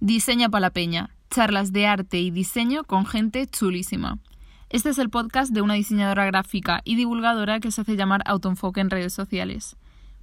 Diseña para la Peña, charlas de arte y diseño con gente chulísima. Este es el podcast de una diseñadora gráfica y divulgadora que se hace llamar Autoenfoque en redes sociales.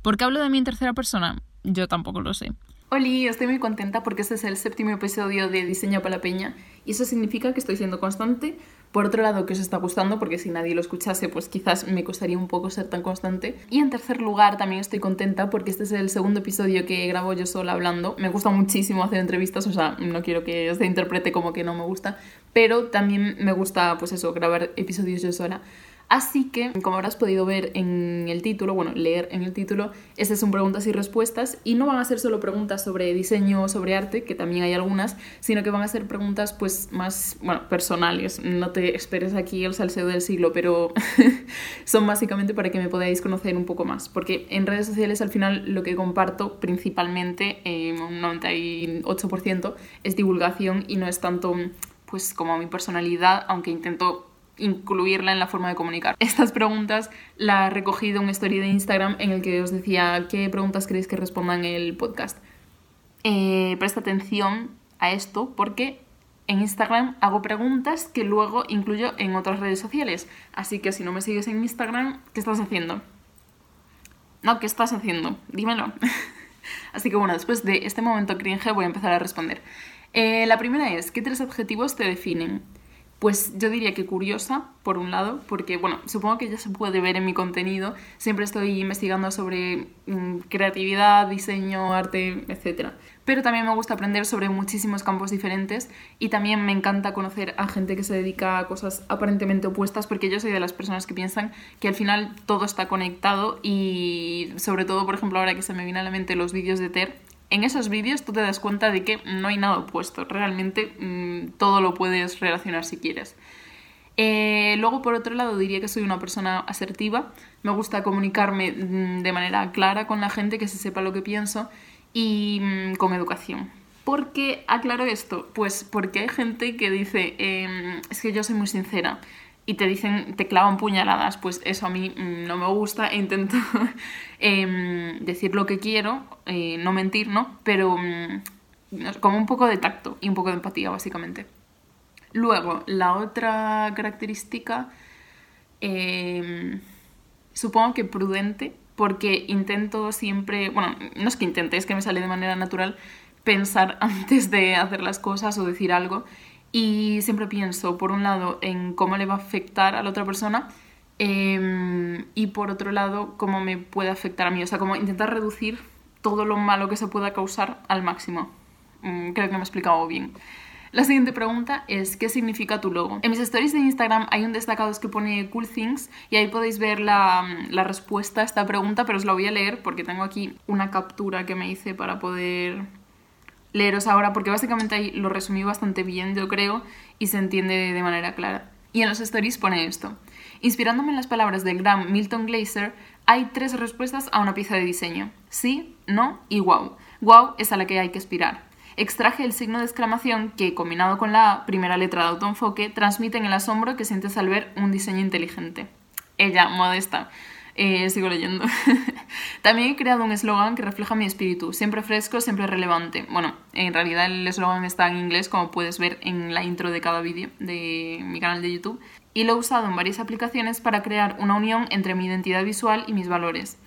¿Por qué hablo de mí en tercera persona? Yo tampoco lo sé. Hola, estoy muy contenta porque este es el séptimo episodio de Diseño para la Peña y eso significa que estoy siendo constante. Por otro lado, que os está gustando porque si nadie lo escuchase, pues quizás me costaría un poco ser tan constante. Y en tercer lugar, también estoy contenta porque este es el segundo episodio que grabo yo sola hablando. Me gusta muchísimo hacer entrevistas, o sea, no quiero que se interprete como que no me gusta, pero también me gusta, pues eso, grabar episodios yo sola. Así que, como habrás podido ver en el título, bueno, leer en el título, estas son preguntas y respuestas y no van a ser solo preguntas sobre diseño o sobre arte, que también hay algunas, sino que van a ser preguntas pues más, bueno, personales. No te esperes aquí el salseo del siglo, pero son básicamente para que me podáis conocer un poco más, porque en redes sociales al final lo que comparto principalmente, eh, un 98%, es divulgación y no es tanto pues como mi personalidad, aunque intento incluirla en la forma de comunicar. Estas preguntas las he recogido en una story de Instagram en el que os decía qué preguntas queréis que responda en el podcast. Eh, presta atención a esto porque en Instagram hago preguntas que luego incluyo en otras redes sociales. Así que si no me sigues en Instagram, ¿qué estás haciendo? No, ¿qué estás haciendo? Dímelo. Así que bueno, después de este momento cringe voy a empezar a responder. Eh, la primera es, ¿qué tres adjetivos te definen? Pues yo diría que curiosa, por un lado, porque, bueno, supongo que ya se puede ver en mi contenido. Siempre estoy investigando sobre mm, creatividad, diseño, arte, etc. Pero también me gusta aprender sobre muchísimos campos diferentes y también me encanta conocer a gente que se dedica a cosas aparentemente opuestas, porque yo soy de las personas que piensan que al final todo está conectado y sobre todo, por ejemplo, ahora que se me viene a la mente los vídeos de Ter, en esos vídeos tú te das cuenta de que no hay nada opuesto, realmente mm, todo lo puedes relacionar si quieres. Eh, luego, por otro lado, diría que soy una persona asertiva, me gusta comunicarme mm, de manera clara con la gente, que se sepa lo que pienso y mm, con educación. ¿Por qué aclaro esto? Pues porque hay gente que dice, em, es que yo soy muy sincera y te dicen, te clavan puñaladas, pues eso a mí mm, no me gusta e intento em, decir lo que quiero, eh, no mentir, ¿no? Pero mm, como un poco de tacto y un poco de empatía, básicamente. Luego, la otra característica, em, supongo que prudente, porque intento siempre, bueno, no es que intente, es que me sale de manera natural pensar antes de hacer las cosas o decir algo y siempre pienso, por un lado, en cómo le va a afectar a la otra persona em, y por otro lado, cómo me puede afectar a mí. O sea, como intentar reducir todo lo malo que se pueda causar al máximo. Mm, creo que me he explicado bien. La siguiente pregunta es ¿qué significa tu logo? En mis stories de Instagram hay un destacado que pone Cool Things y ahí podéis ver la, la, respuesta a esta pregunta, pero os la voy a leer porque tengo aquí una captura que me hice para poder leeros ahora porque básicamente ahí lo resumí bastante bien, yo creo, y se entiende de manera clara. Y en los stories pone esto. Inspirándome en las palabras del gran Milton Glaser, hay tres respuestas a una pieza de diseño. Sí, no y wow. Wow es a la que hay que aspirar. Extraje el signo de exclamación que, combinado con la primera letra de autoenfoque, transmiten el asombro que sientes al ver un diseño inteligente. Ella, modesta. Eh, sigo leyendo. También he creado un eslogan que refleja mi espíritu, siempre fresco, siempre relevante. Bueno, en realidad el eslogan está en inglés, como puedes ver en la intro de cada vídeo de mi canal de YouTube. Y lo he usado en varias aplicaciones para crear una unión entre mi identidad visual y mis valores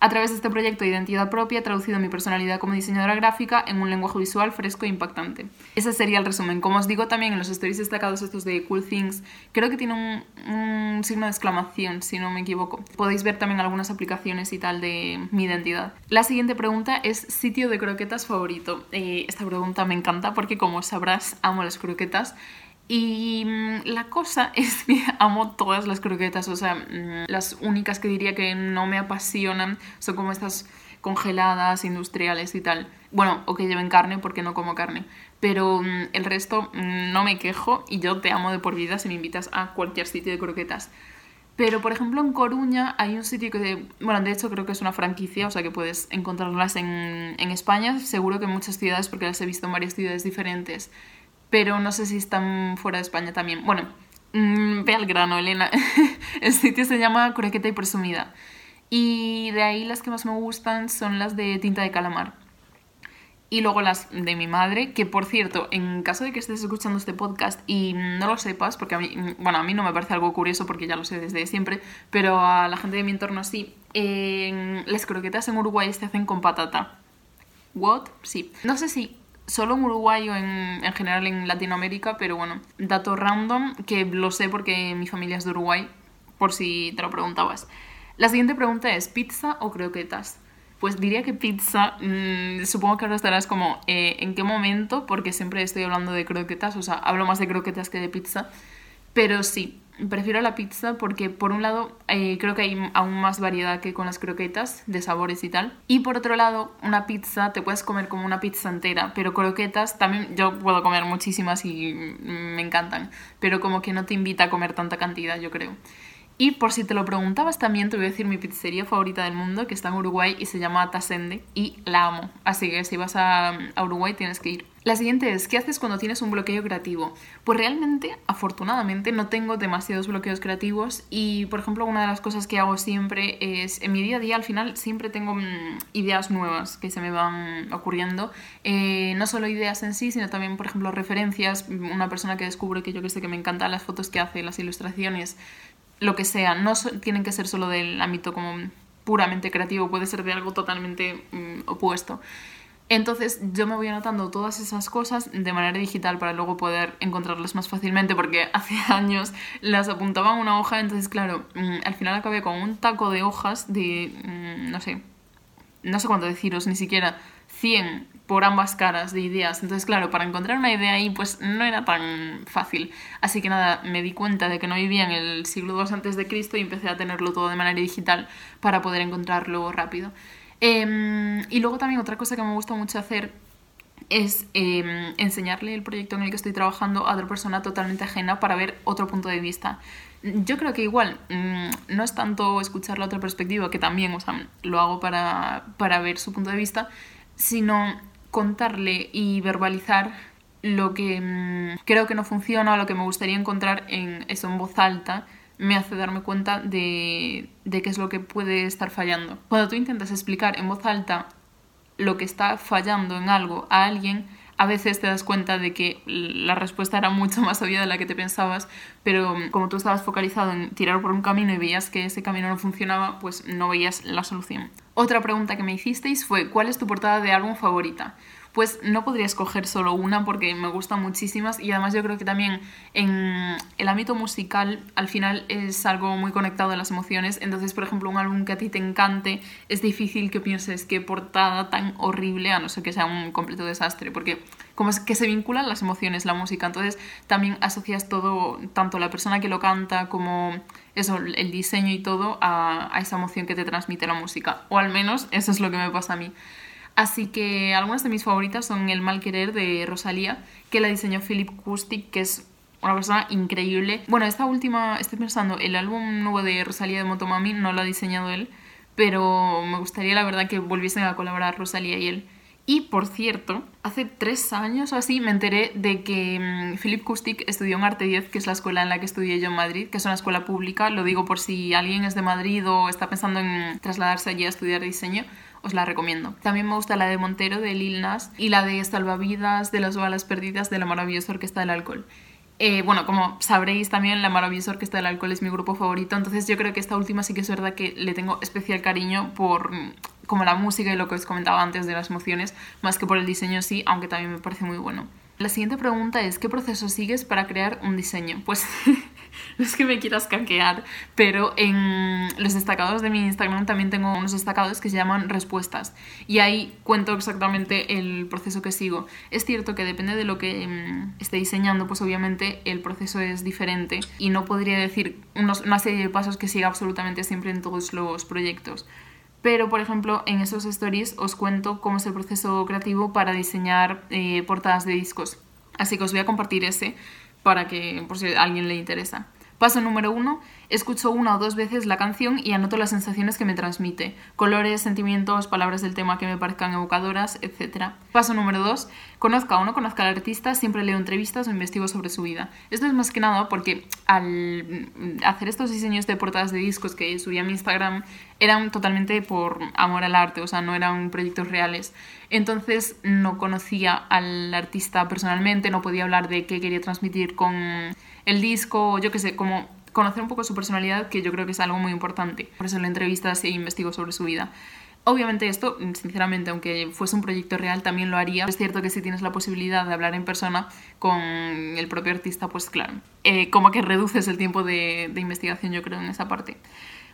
a través de este proyecto de identidad propia he traducido mi personalidad como diseñadora gráfica en un lenguaje visual fresco e impactante. Ese sería el resumen. Como os digo también en los stories destacados estos de Cool Things, creo que tiene un, signo de exclamación, si no me equivoco. Podéis ver también algunas aplicaciones y tal de mi identidad. La siguiente pregunta es sitio de croquetas favorito. Eh, esta pregunta me encanta porque como sabrás amo las croquetas. Y mm, la cosa es que amo todas las croquetas, o sea, mm, las únicas que diría que no me apasionan son como estas congeladas, industriales y tal. Bueno, o que lleven carne porque no como carne. Pero mm, el resto no me quejo y yo te amo de por vida si me invitas a cualquier sitio de croquetas. Pero, por ejemplo, en Coruña hay un sitio que, bueno, de hecho creo que es una franquicia, o sea que puedes encontrarlas en, en España, seguro que en muchas ciudades porque las he visto en varias ciudades diferentes pero no sé si están fuera de España también. Bueno, mm, ve al grano, Elena. el sitio se llama Croqueta y Presumida. Y de ahí las que más me gustan son las de tinta de calamar. y luego las de mi madre, que por cierto, en caso de que estés escuchando este podcast y no lo sepas, porque a mí, bueno, a mí no me parece algo curioso porque ya lo sé desde siempre, pero a la gente de mi entorno sí, las croquetas en Uruguay se hacen con patata. ¿What? Sí. No sé si solo en Uruguay o en, en general en Latinoamérica, pero bueno, dato random que lo sé porque mi familia es de Uruguay, por si te lo preguntabas. La siguiente pregunta es, ¿pizza o croquetas? Pues diría que pizza, mm, supongo que ahora estarás como, eh, ¿en qué momento? Porque siempre estoy hablando de croquetas, o sea, hablo más de croquetas que de pizza. Pero sí, prefiero la pizza porque por un lado eh, creo que hay aún más variedad que con las croquetas de sabores y tal. Y por otro lado, una pizza te puedes comer como una pizza entera, pero croquetas también yo puedo comer muchísimas y me encantan, pero como que no te invita a comer tanta cantidad, yo creo. Y por si te lo preguntabas también, te voy a decir mi pizzería favorita del mundo, que está en Uruguay y se llama Tasende, y la amo. Así que si vas a, Uruguay tienes que ir. La siguiente es, ¿qué haces cuando tienes un bloqueo creativo? Pues realmente, afortunadamente, no tengo demasiados bloqueos creativos y, por ejemplo, una de las cosas que hago siempre es, en mi día a día, al final, siempre tengo mm, ideas nuevas que se me van ocurriendo. Eh, no solo ideas en sí, sino también, por ejemplo, referencias. Una persona que descubre que yo que sé que me encantan las fotos que hace, las ilustraciones, lo que sea, no tienen que ser solo del ámbito como puramente creativo, puede ser de algo totalmente mm, opuesto. Entonces yo me voy anotando todas esas cosas de manera digital para luego poder encontrarlas más fácilmente porque hace años las apuntaba en una hoja, entonces claro, mm, al final acabé con un taco de hojas de, mm, no sé, no sé cuánto deciros, ni siquiera 100 por ambas caras de ideas. Entonces, claro, para encontrar una idea ahí, pues no era tan fácil. Así que nada, me di cuenta de que no vivía en el siglo II antes de Cristo y empecé a tenerlo todo de manera digital para poder encontrarlo rápido. Em, y luego también otra cosa que me gusta mucho hacer es em, enseñarle el proyecto en el que estoy trabajando a otra persona totalmente ajena para ver otro punto de vista. Yo creo que igual mm, no es tanto escuchar la otra perspectiva, que también, o sea, lo hago para, para ver su punto de vista, sino contarle y verbalizar lo que mm, creo que no funciona o lo que me gustaría encontrar en eso en voz alta me hace darme cuenta de, de qué es lo que puede estar fallando. Cuando tú intentas explicar en voz alta lo que está fallando en algo a alguien, a veces te das cuenta de que la respuesta era mucho más obvia de la que te pensabas, pero mm, como tú estabas focalizado en tirar por un camino y veías que ese camino no funcionaba, pues no veías la solución. Otra pregunta que me hicisteis fue, ¿cuál es tu portada de álbum favorita? Pues no podría escoger solo una porque me gustan muchísimas y además yo creo que también en el ámbito musical al final es algo muy conectado a las emociones, entonces por ejemplo un álbum que a ti te encante es difícil que pienses qué portada tan horrible a no ser que sea un completo desastre porque como es que se vinculan las emociones, la música, entonces también asocias todo, tanto la persona que lo canta como eso, el diseño y todo a esa emoción que te transmite la música, o al menos eso es lo que me pasa a mí. Así que algunas de mis favoritas son El mal querer de Rosalía, que la diseñó Philip Kustik, que es una persona increíble. Bueno, esta última, estoy pensando, el álbum nuevo de Rosalía de Motomami no lo ha diseñado él, pero me gustaría la verdad que volviesen a colaborar Rosalía y él. Y por cierto, hace tres años o así me enteré de que mm, Philip Kustik estudió en Arte 10, que es la escuela en la que estudié yo en Madrid, que es una escuela pública. Lo digo por si alguien es de Madrid o está pensando en trasladarse allí a estudiar diseño os la recomiendo. También me gusta la de Montero de Lil Nas y la de Salvavidas de las balas perdidas de la maravillosa Orquesta del Alcohol. Eh, bueno, como sabréis también, la maravillosa Orquesta del Alcohol es mi grupo favorito, entonces yo creo que esta última sí que es verdad que le tengo especial cariño por como la música y lo que os comentaba antes de las emociones, más que por el diseño sí, aunque también me parece muy bueno. La siguiente pregunta es, ¿qué proceso sigues para crear un diseño? Pues no es que me quieras caquear, pero en los destacados de mi Instagram también tengo unos destacados que se llaman respuestas y ahí cuento exactamente el proceso que sigo. Es cierto que depende de lo que mm, esté diseñando, pues obviamente el proceso es diferente y no podría decir una serie de pasos que siga absolutamente siempre en todos los proyectos. Pero, por ejemplo, en esos stories os cuento cómo es el proceso creativo para diseñar eh, portadas de discos. Así que os voy a compartir ese para que, por si a alguien le interesa. Paso número uno, Escucho una o dos veces la canción y anoto las sensaciones que me transmite, colores, sentimientos, palabras del tema que me parezcan evocadoras, etc. Paso número dos, conozca o no conozca al artista, siempre leo entrevistas o investigo sobre su vida. Esto es más que nada porque al hacer estos diseños de portadas de discos que subí a mi Instagram eran totalmente por amor al arte, o sea, no eran proyectos reales. Entonces no conocía al artista personalmente, no podía hablar de qué quería transmitir con el disco, yo qué sé, como conocer un poco su personalidad, que yo creo que es algo muy importante. Por eso le entrevistas e investigo sobre su vida. Obviamente esto, sinceramente, aunque fuese un proyecto real, también lo haría. Es cierto que si tienes la posibilidad de hablar en persona con el propio artista, pues claro, eh, como que reduces el tiempo de, de investigación, yo creo, en esa parte.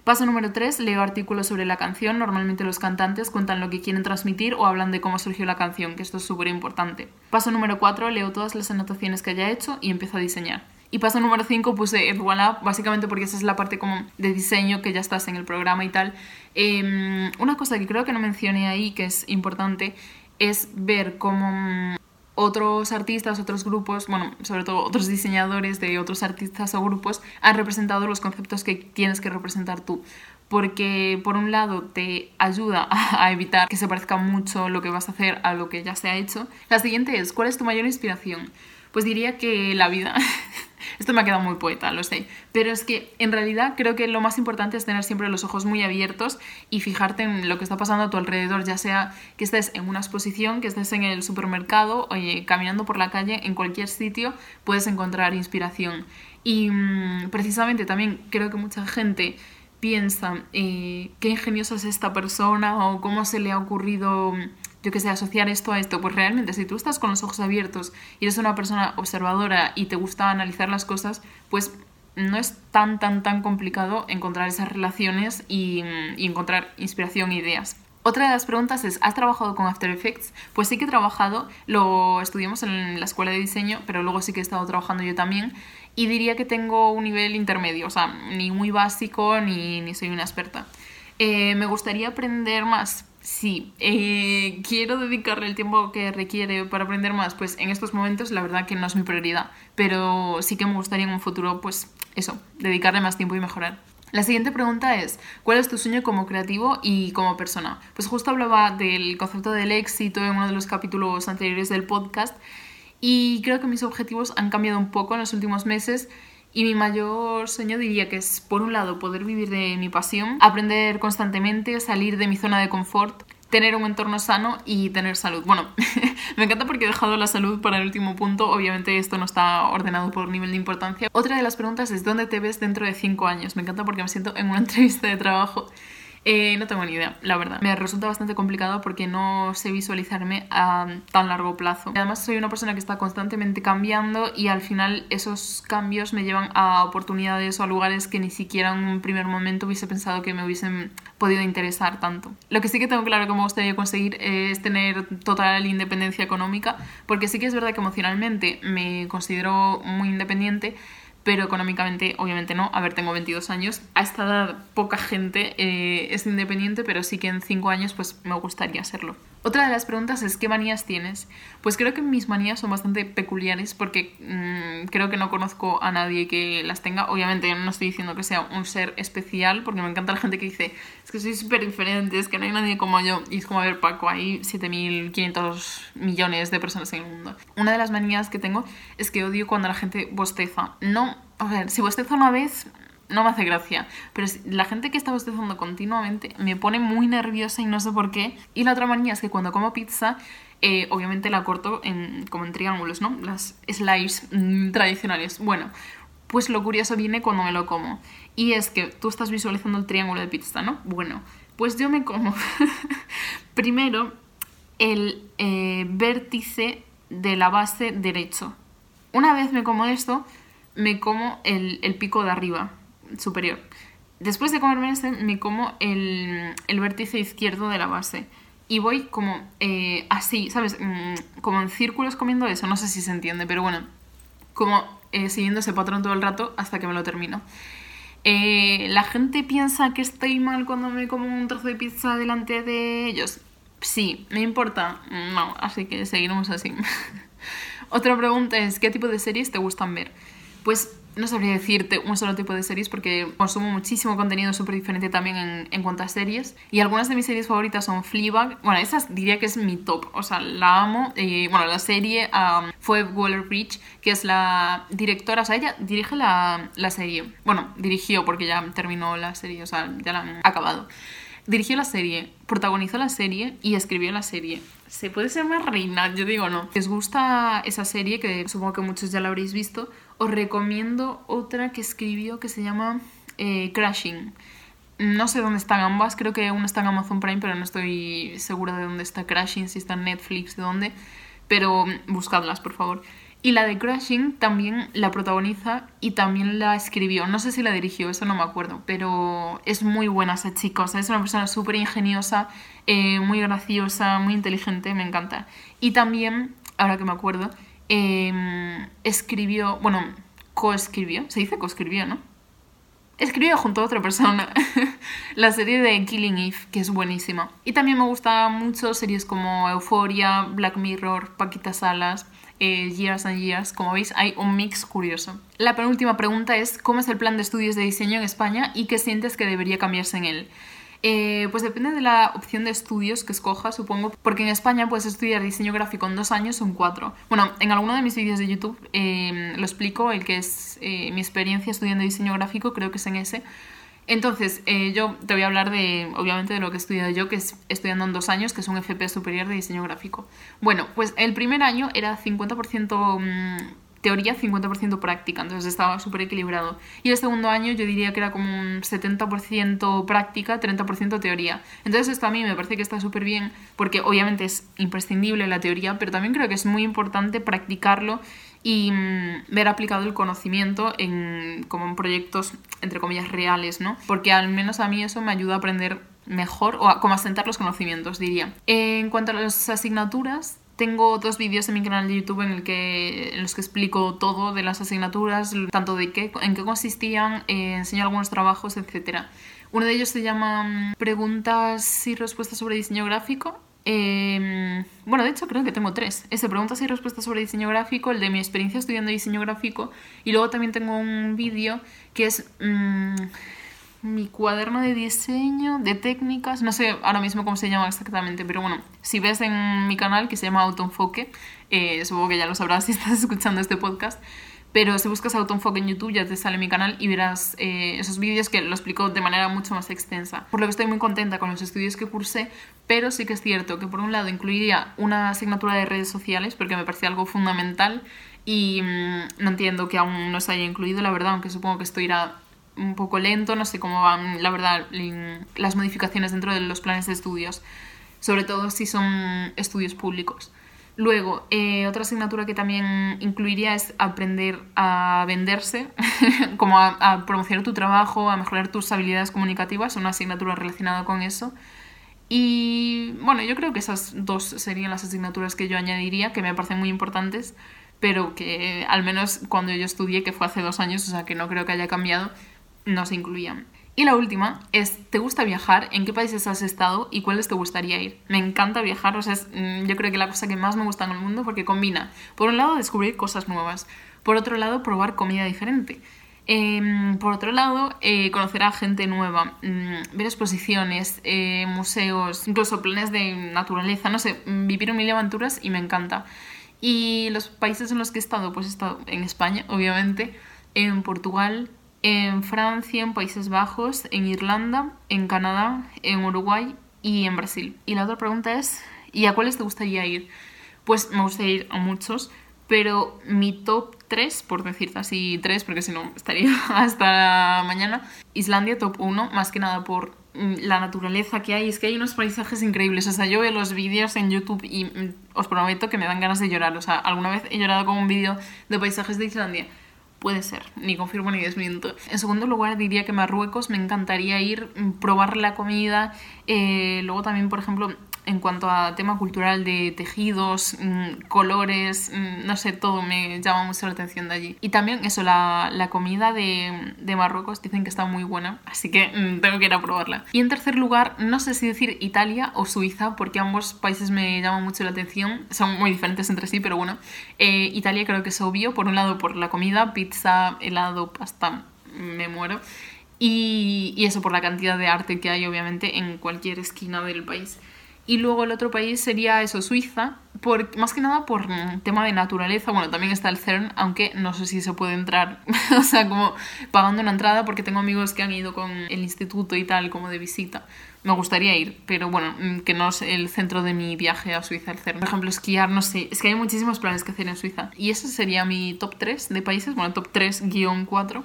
Paso número 3, leo artículos sobre la canción. Normalmente los cantantes cuentan lo que quieren transmitir o hablan de cómo surgió la canción, que esto es súper importante. Paso número 4, leo todas las anotaciones que haya hecho y empiezo a diseñar. Y paso número 5 puse voilà, básicamente porque esa es la parte como de diseño que ya estás en el programa y tal. Em, una cosa que creo que no mencioné ahí, que es importante, es ver cómo otros artistas, otros grupos, bueno, sobre todo otros diseñadores de otros artistas o grupos han representado los conceptos que tienes que representar tú. Porque por un lado te ayuda a evitar que se parezca mucho lo que vas a hacer a lo que ya se ha hecho. La siguiente es, ¿cuál es tu mayor inspiración? Pues diría que la vida. Esto me ha quedado muy poeta, lo sé. Pero es que en realidad creo que lo más importante es tener siempre los ojos muy abiertos y fijarte en lo que está pasando a tu alrededor, ya sea que estés en una exposición, que estés en el supermercado, oye, caminando por la calle, en cualquier sitio puedes encontrar inspiración. Y mm, precisamente también creo que mucha gente piensa eh, qué ingeniosa es esta persona o cómo se le ha ocurrido yo que sé, asociar esto a esto, pues realmente si tú estás con los ojos abiertos y eres una persona observadora y te gusta analizar las cosas, pues no es tan, tan, tan complicado encontrar esas relaciones y, encontrar inspiración e ideas. Otra de las preguntas es, ¿has trabajado con After Effects? Pues sí que he trabajado, lo estudiamos en la escuela de diseño, pero luego sí que he estado trabajando yo también y diría que tengo un nivel intermedio, o sea, ni muy básico ni, ni soy una experta. Eh, me gustaría aprender más, Sí, eh, quiero dedicarle el tiempo que requiere para aprender más, pues en estos momentos la verdad que no es mi prioridad, pero sí que me gustaría en un futuro, pues eso, dedicarle más tiempo y mejorar. La siguiente pregunta es, ¿cuál es tu sueño como creativo y como persona? Pues justo hablaba del concepto del éxito en uno de los capítulos anteriores del podcast y creo que mis objetivos han cambiado un poco en los últimos meses y mi mayor sueño diría que es, por un lado, poder vivir de mi pasión, aprender constantemente, salir de mi zona de confort, tener un entorno sano y tener salud. Bueno, me encanta porque he dejado la salud para el último punto. Obviamente esto no está ordenado por nivel de importancia. Otra de las preguntas es ¿dónde te ves dentro de cinco años? Me encanta porque me siento en una entrevista de trabajo eh, no tengo ni idea, la verdad. Me resulta bastante complicado porque no sé visualizarme a tan largo plazo. Además, soy una persona que está constantemente cambiando y al final esos cambios me llevan a oportunidades o a lugares que ni siquiera en un primer momento hubiese pensado que me hubiesen podido interesar tanto. Lo que sí que tengo claro que me gustaría conseguir es tener total independencia económica, porque sí que es verdad que emocionalmente me considero muy independiente, pero económicamente obviamente no. A ver, tengo 22 años. A esta edad poca gente eh, es independiente, pero sí que en 5 años pues me gustaría serlo. Otra de las preguntas es ¿qué manías tienes? Pues creo que mis manías son bastante peculiares porque mm, creo que no conozco a nadie que las tenga. Obviamente no estoy diciendo que sea un ser especial porque me encanta la gente que dice es que soy súper diferente, es que no hay nadie como yo. Y es como, a ver Paco, hay 7.500 millones de personas en el mundo. Una de las manías que tengo es que odio cuando la gente bosteza. No, a ver, si bosteza una vez no me hace gracia. Pero la gente que está bostezando continuamente me pone muy nerviosa y no sé por qué. Y la otra manía es que cuando como pizza, eh, obviamente la corto en, como en triángulos, ¿no? Las slices mm, tradicionales. Bueno, pues lo curioso viene cuando me lo como. Y es que tú estás visualizando el triángulo de pizza, ¿no? Bueno, pues yo me como primero el eh, vértice de la base derecho. Una vez me como esto, me como el, el pico de arriba, superior. Después de comerme este, me como el, el vértice izquierdo de la base. Y voy como eh, así, ¿sabes? Mm, como en círculos comiendo eso. No sé si se entiende, pero bueno. Como eh, siguiendo ese patrón todo el rato hasta que me lo termino. Eh, ¿La gente piensa que estoy mal cuando me como un trozo de pizza delante de ellos? Sí, ¿me importa? No, así que seguiremos así. Otra pregunta es, ¿qué tipo de series te gustan ver? Pues no sabría decirte un solo tipo de series porque consumo muchísimo contenido súper diferente también en, en cuanto a series. Y algunas de mis series favoritas son Fleabag. Bueno, esas diría que es mi top. O sea, la amo. Eh, bueno, la serie fue Waller-Bridge, que es la directora. O sea, ella dirige la, la serie. Bueno, dirigió porque ya terminó la serie. O sea, ya la han acabado. Dirigió la serie, protagonizó la serie y escribió la serie. ¿Se puede ser más reina? Yo digo no. Os gusta esa serie, que supongo que muchos ya la habréis visto, os recomiendo otra que escribió que se llama eh, Crashing. No sé dónde están ambas, creo que una está en Amazon Prime, pero no estoy segura de dónde está Crashing, si está en Netflix, de dónde. Pero buscadlas, por favor. Y la de Crashing también la protagoniza y también la escribió. No sé si la dirigió, eso no me acuerdo, pero es muy buena esa chica. O sea, es una persona súper ingeniosa, eh, muy graciosa, muy inteligente, me encanta. Y también, ahora que me acuerdo, eh, escribió, bueno, coescribió, se dice coescribió, ¿no? Escribió junto a otra persona la serie de Killing Eve, que es buenísima. Y también me gusta mucho series como Euphoria, Black Mirror, Paquita Salas eh, Years and Years. Como veis, hay un mix curioso. La penúltima pregunta es, ¿cómo es el plan de estudios de diseño en España y qué sientes que debería cambiarse en él? Eh, pues depende de la opción de estudios que escojas, supongo, porque en España puedes estudiar diseño gráfico en dos años o en cuatro. Bueno, en alguno de mis vídeos de YouTube eh, lo explico, el que es eh, mi experiencia estudiando diseño gráfico, creo que es en ese. Entonces, eh, yo te voy a hablar de, obviamente, de lo que he estudiado yo, que es estudiando en dos años, que es un FP superior de diseño gráfico. Bueno, pues el primer año era 50% mm, teoría, 50% práctica, entonces estaba súper equilibrado. Y el segundo año yo diría que era como un 70% práctica, 30% teoría. Entonces esto a mí me parece que está súper bien, porque obviamente es imprescindible la teoría, pero también creo que es muy importante practicarlo y mm, ver aplicado el conocimiento en, como en proyectos, entre comillas, reales, ¿no? Porque al menos a mí eso me ayuda a aprender mejor o a, como a sentar los conocimientos, diría. En cuanto a las asignaturas, tengo dos vídeos en mi canal de YouTube en, los que explico todo de las asignaturas, tanto de qué, en qué consistían, eh, enseño algunos trabajos, etc. Uno de ellos se llama mm, Preguntas y respuestas sobre diseño gráfico eh, bueno, de hecho creo que tengo tres. Ese preguntas y respuestas sobre diseño gráfico, el de mi experiencia estudiando diseño gráfico y luego también tengo un vídeo que es mmm, mi cuaderno de diseño, de técnicas, no sé ahora mismo cómo se llama exactamente, pero bueno, si ves en mi canal que se llama Autoenfoque, eh, supongo que ya lo sabrás si estás escuchando este podcast, pero si buscas autoenfoque en YouTube ya te sale mi canal y verás eh, esos vídeos que lo explico de manera mucho más extensa. Por lo que estoy muy contenta con los estudios que cursé, pero sí que es cierto que por un lado incluiría una asignatura de redes sociales porque me parecía algo fundamental y mmm, no entiendo que aún no se haya incluido, la verdad, aunque supongo que esto irá un poco lento, no sé cómo van, la verdad, las modificaciones dentro de los planes de estudios, sobre todo si son estudios públicos. Luego, eh, otra asignatura que también incluiría es aprender a venderse, como a, a, promocionar tu trabajo, a mejorar tus habilidades comunicativas, una asignatura relacionada con eso. Y bueno, yo creo que esas dos serían las asignaturas que yo añadiría, que me parecen muy importantes, pero que al menos cuando yo estudié, que fue hace dos años, o sea que no creo que haya cambiado, no se incluían. Y la última es, ¿te gusta viajar? ¿En qué países has estado y cuáles te gustaría ir? Me encanta viajar, o sea, es, mm, yo creo que la cosa que más me gusta en el mundo porque combina, por un lado, descubrir cosas nuevas, por otro lado, probar comida diferente. Eh, por otro lado, eh, conocer a gente nueva, mmm, ver exposiciones, eh, museos, incluso planes de naturaleza, no sé, mm, vivir mil aventuras y me encanta. Y los países en los que he estado, pues he estado en España, obviamente, en Portugal, en Francia, en Países Bajos, en Irlanda, en Canadá, en Uruguay y en Brasil. Y la otra pregunta es, ¿y a cuáles te gustaría ir? Pues me gustaría ir a muchos, pero mi top 3, por decirte así 3, porque si no estaría hasta mañana, Islandia top 1, más que nada por mm, la naturaleza que hay, es que hay unos paisajes increíbles, o sea, yo veo los vídeos en YouTube y mm, os prometo que me dan ganas de llorar, o sea, alguna vez he llorado con un vídeo de paisajes de Islandia Puede ser, ni confirmo ni desmiento. En segundo lugar, diría que Marruecos me encantaría ir, probar la comida. Eh, luego también, por ejemplo, en cuanto a tema cultural de tejidos, mm, colores, mm, no sé, todo me llama mucho la atención de allí. Y también eso, la, la comida de, de, Marruecos dicen que está muy buena, así que mm, tengo que ir a probarla. Y en tercer lugar, no sé si decir Italia o Suiza, porque ambos países me llaman mucho la atención, son muy diferentes entre sí, pero bueno. Eh, Italia creo que es obvio, por un lado por la comida, pizza, helado, pasta, me muero. Y, y, eso por la cantidad de arte que hay, obviamente, en cualquier esquina del país. Y luego el otro país sería eso, Suiza, por, más que nada por tema de naturaleza. Bueno, también está el CERN, aunque no sé si se puede entrar, o sea, como pagando una entrada, porque tengo amigos que han ido con el instituto y tal, como de visita. Me gustaría ir, pero bueno, que no es el centro de mi viaje a Suiza, el CERN. Por ejemplo, esquiar, no sé, es que hay muchísimos planes que hacer en Suiza. Y ese sería mi top 3 de países, bueno, top 3-4.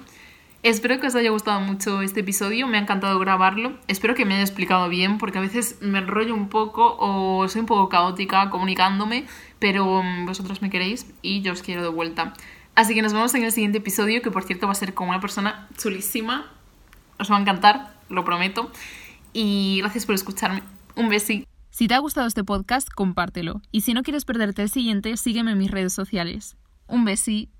Espero que os haya gustado mucho este episodio, me ha encantado grabarlo. Espero que me haya explicado bien, porque a veces me enrollo un poco o soy un poco caótica comunicándome, pero mm, vosotros me queréis y yo os quiero de vuelta. Así que nos vemos en el siguiente episodio, que por cierto va a ser con una persona chulísima. Os va a encantar, lo prometo. Y gracias por escucharme. Un besito. Si te ha gustado este podcast, compártelo. Y si no quieres perderte el siguiente, sígueme en mis redes sociales. Un besito.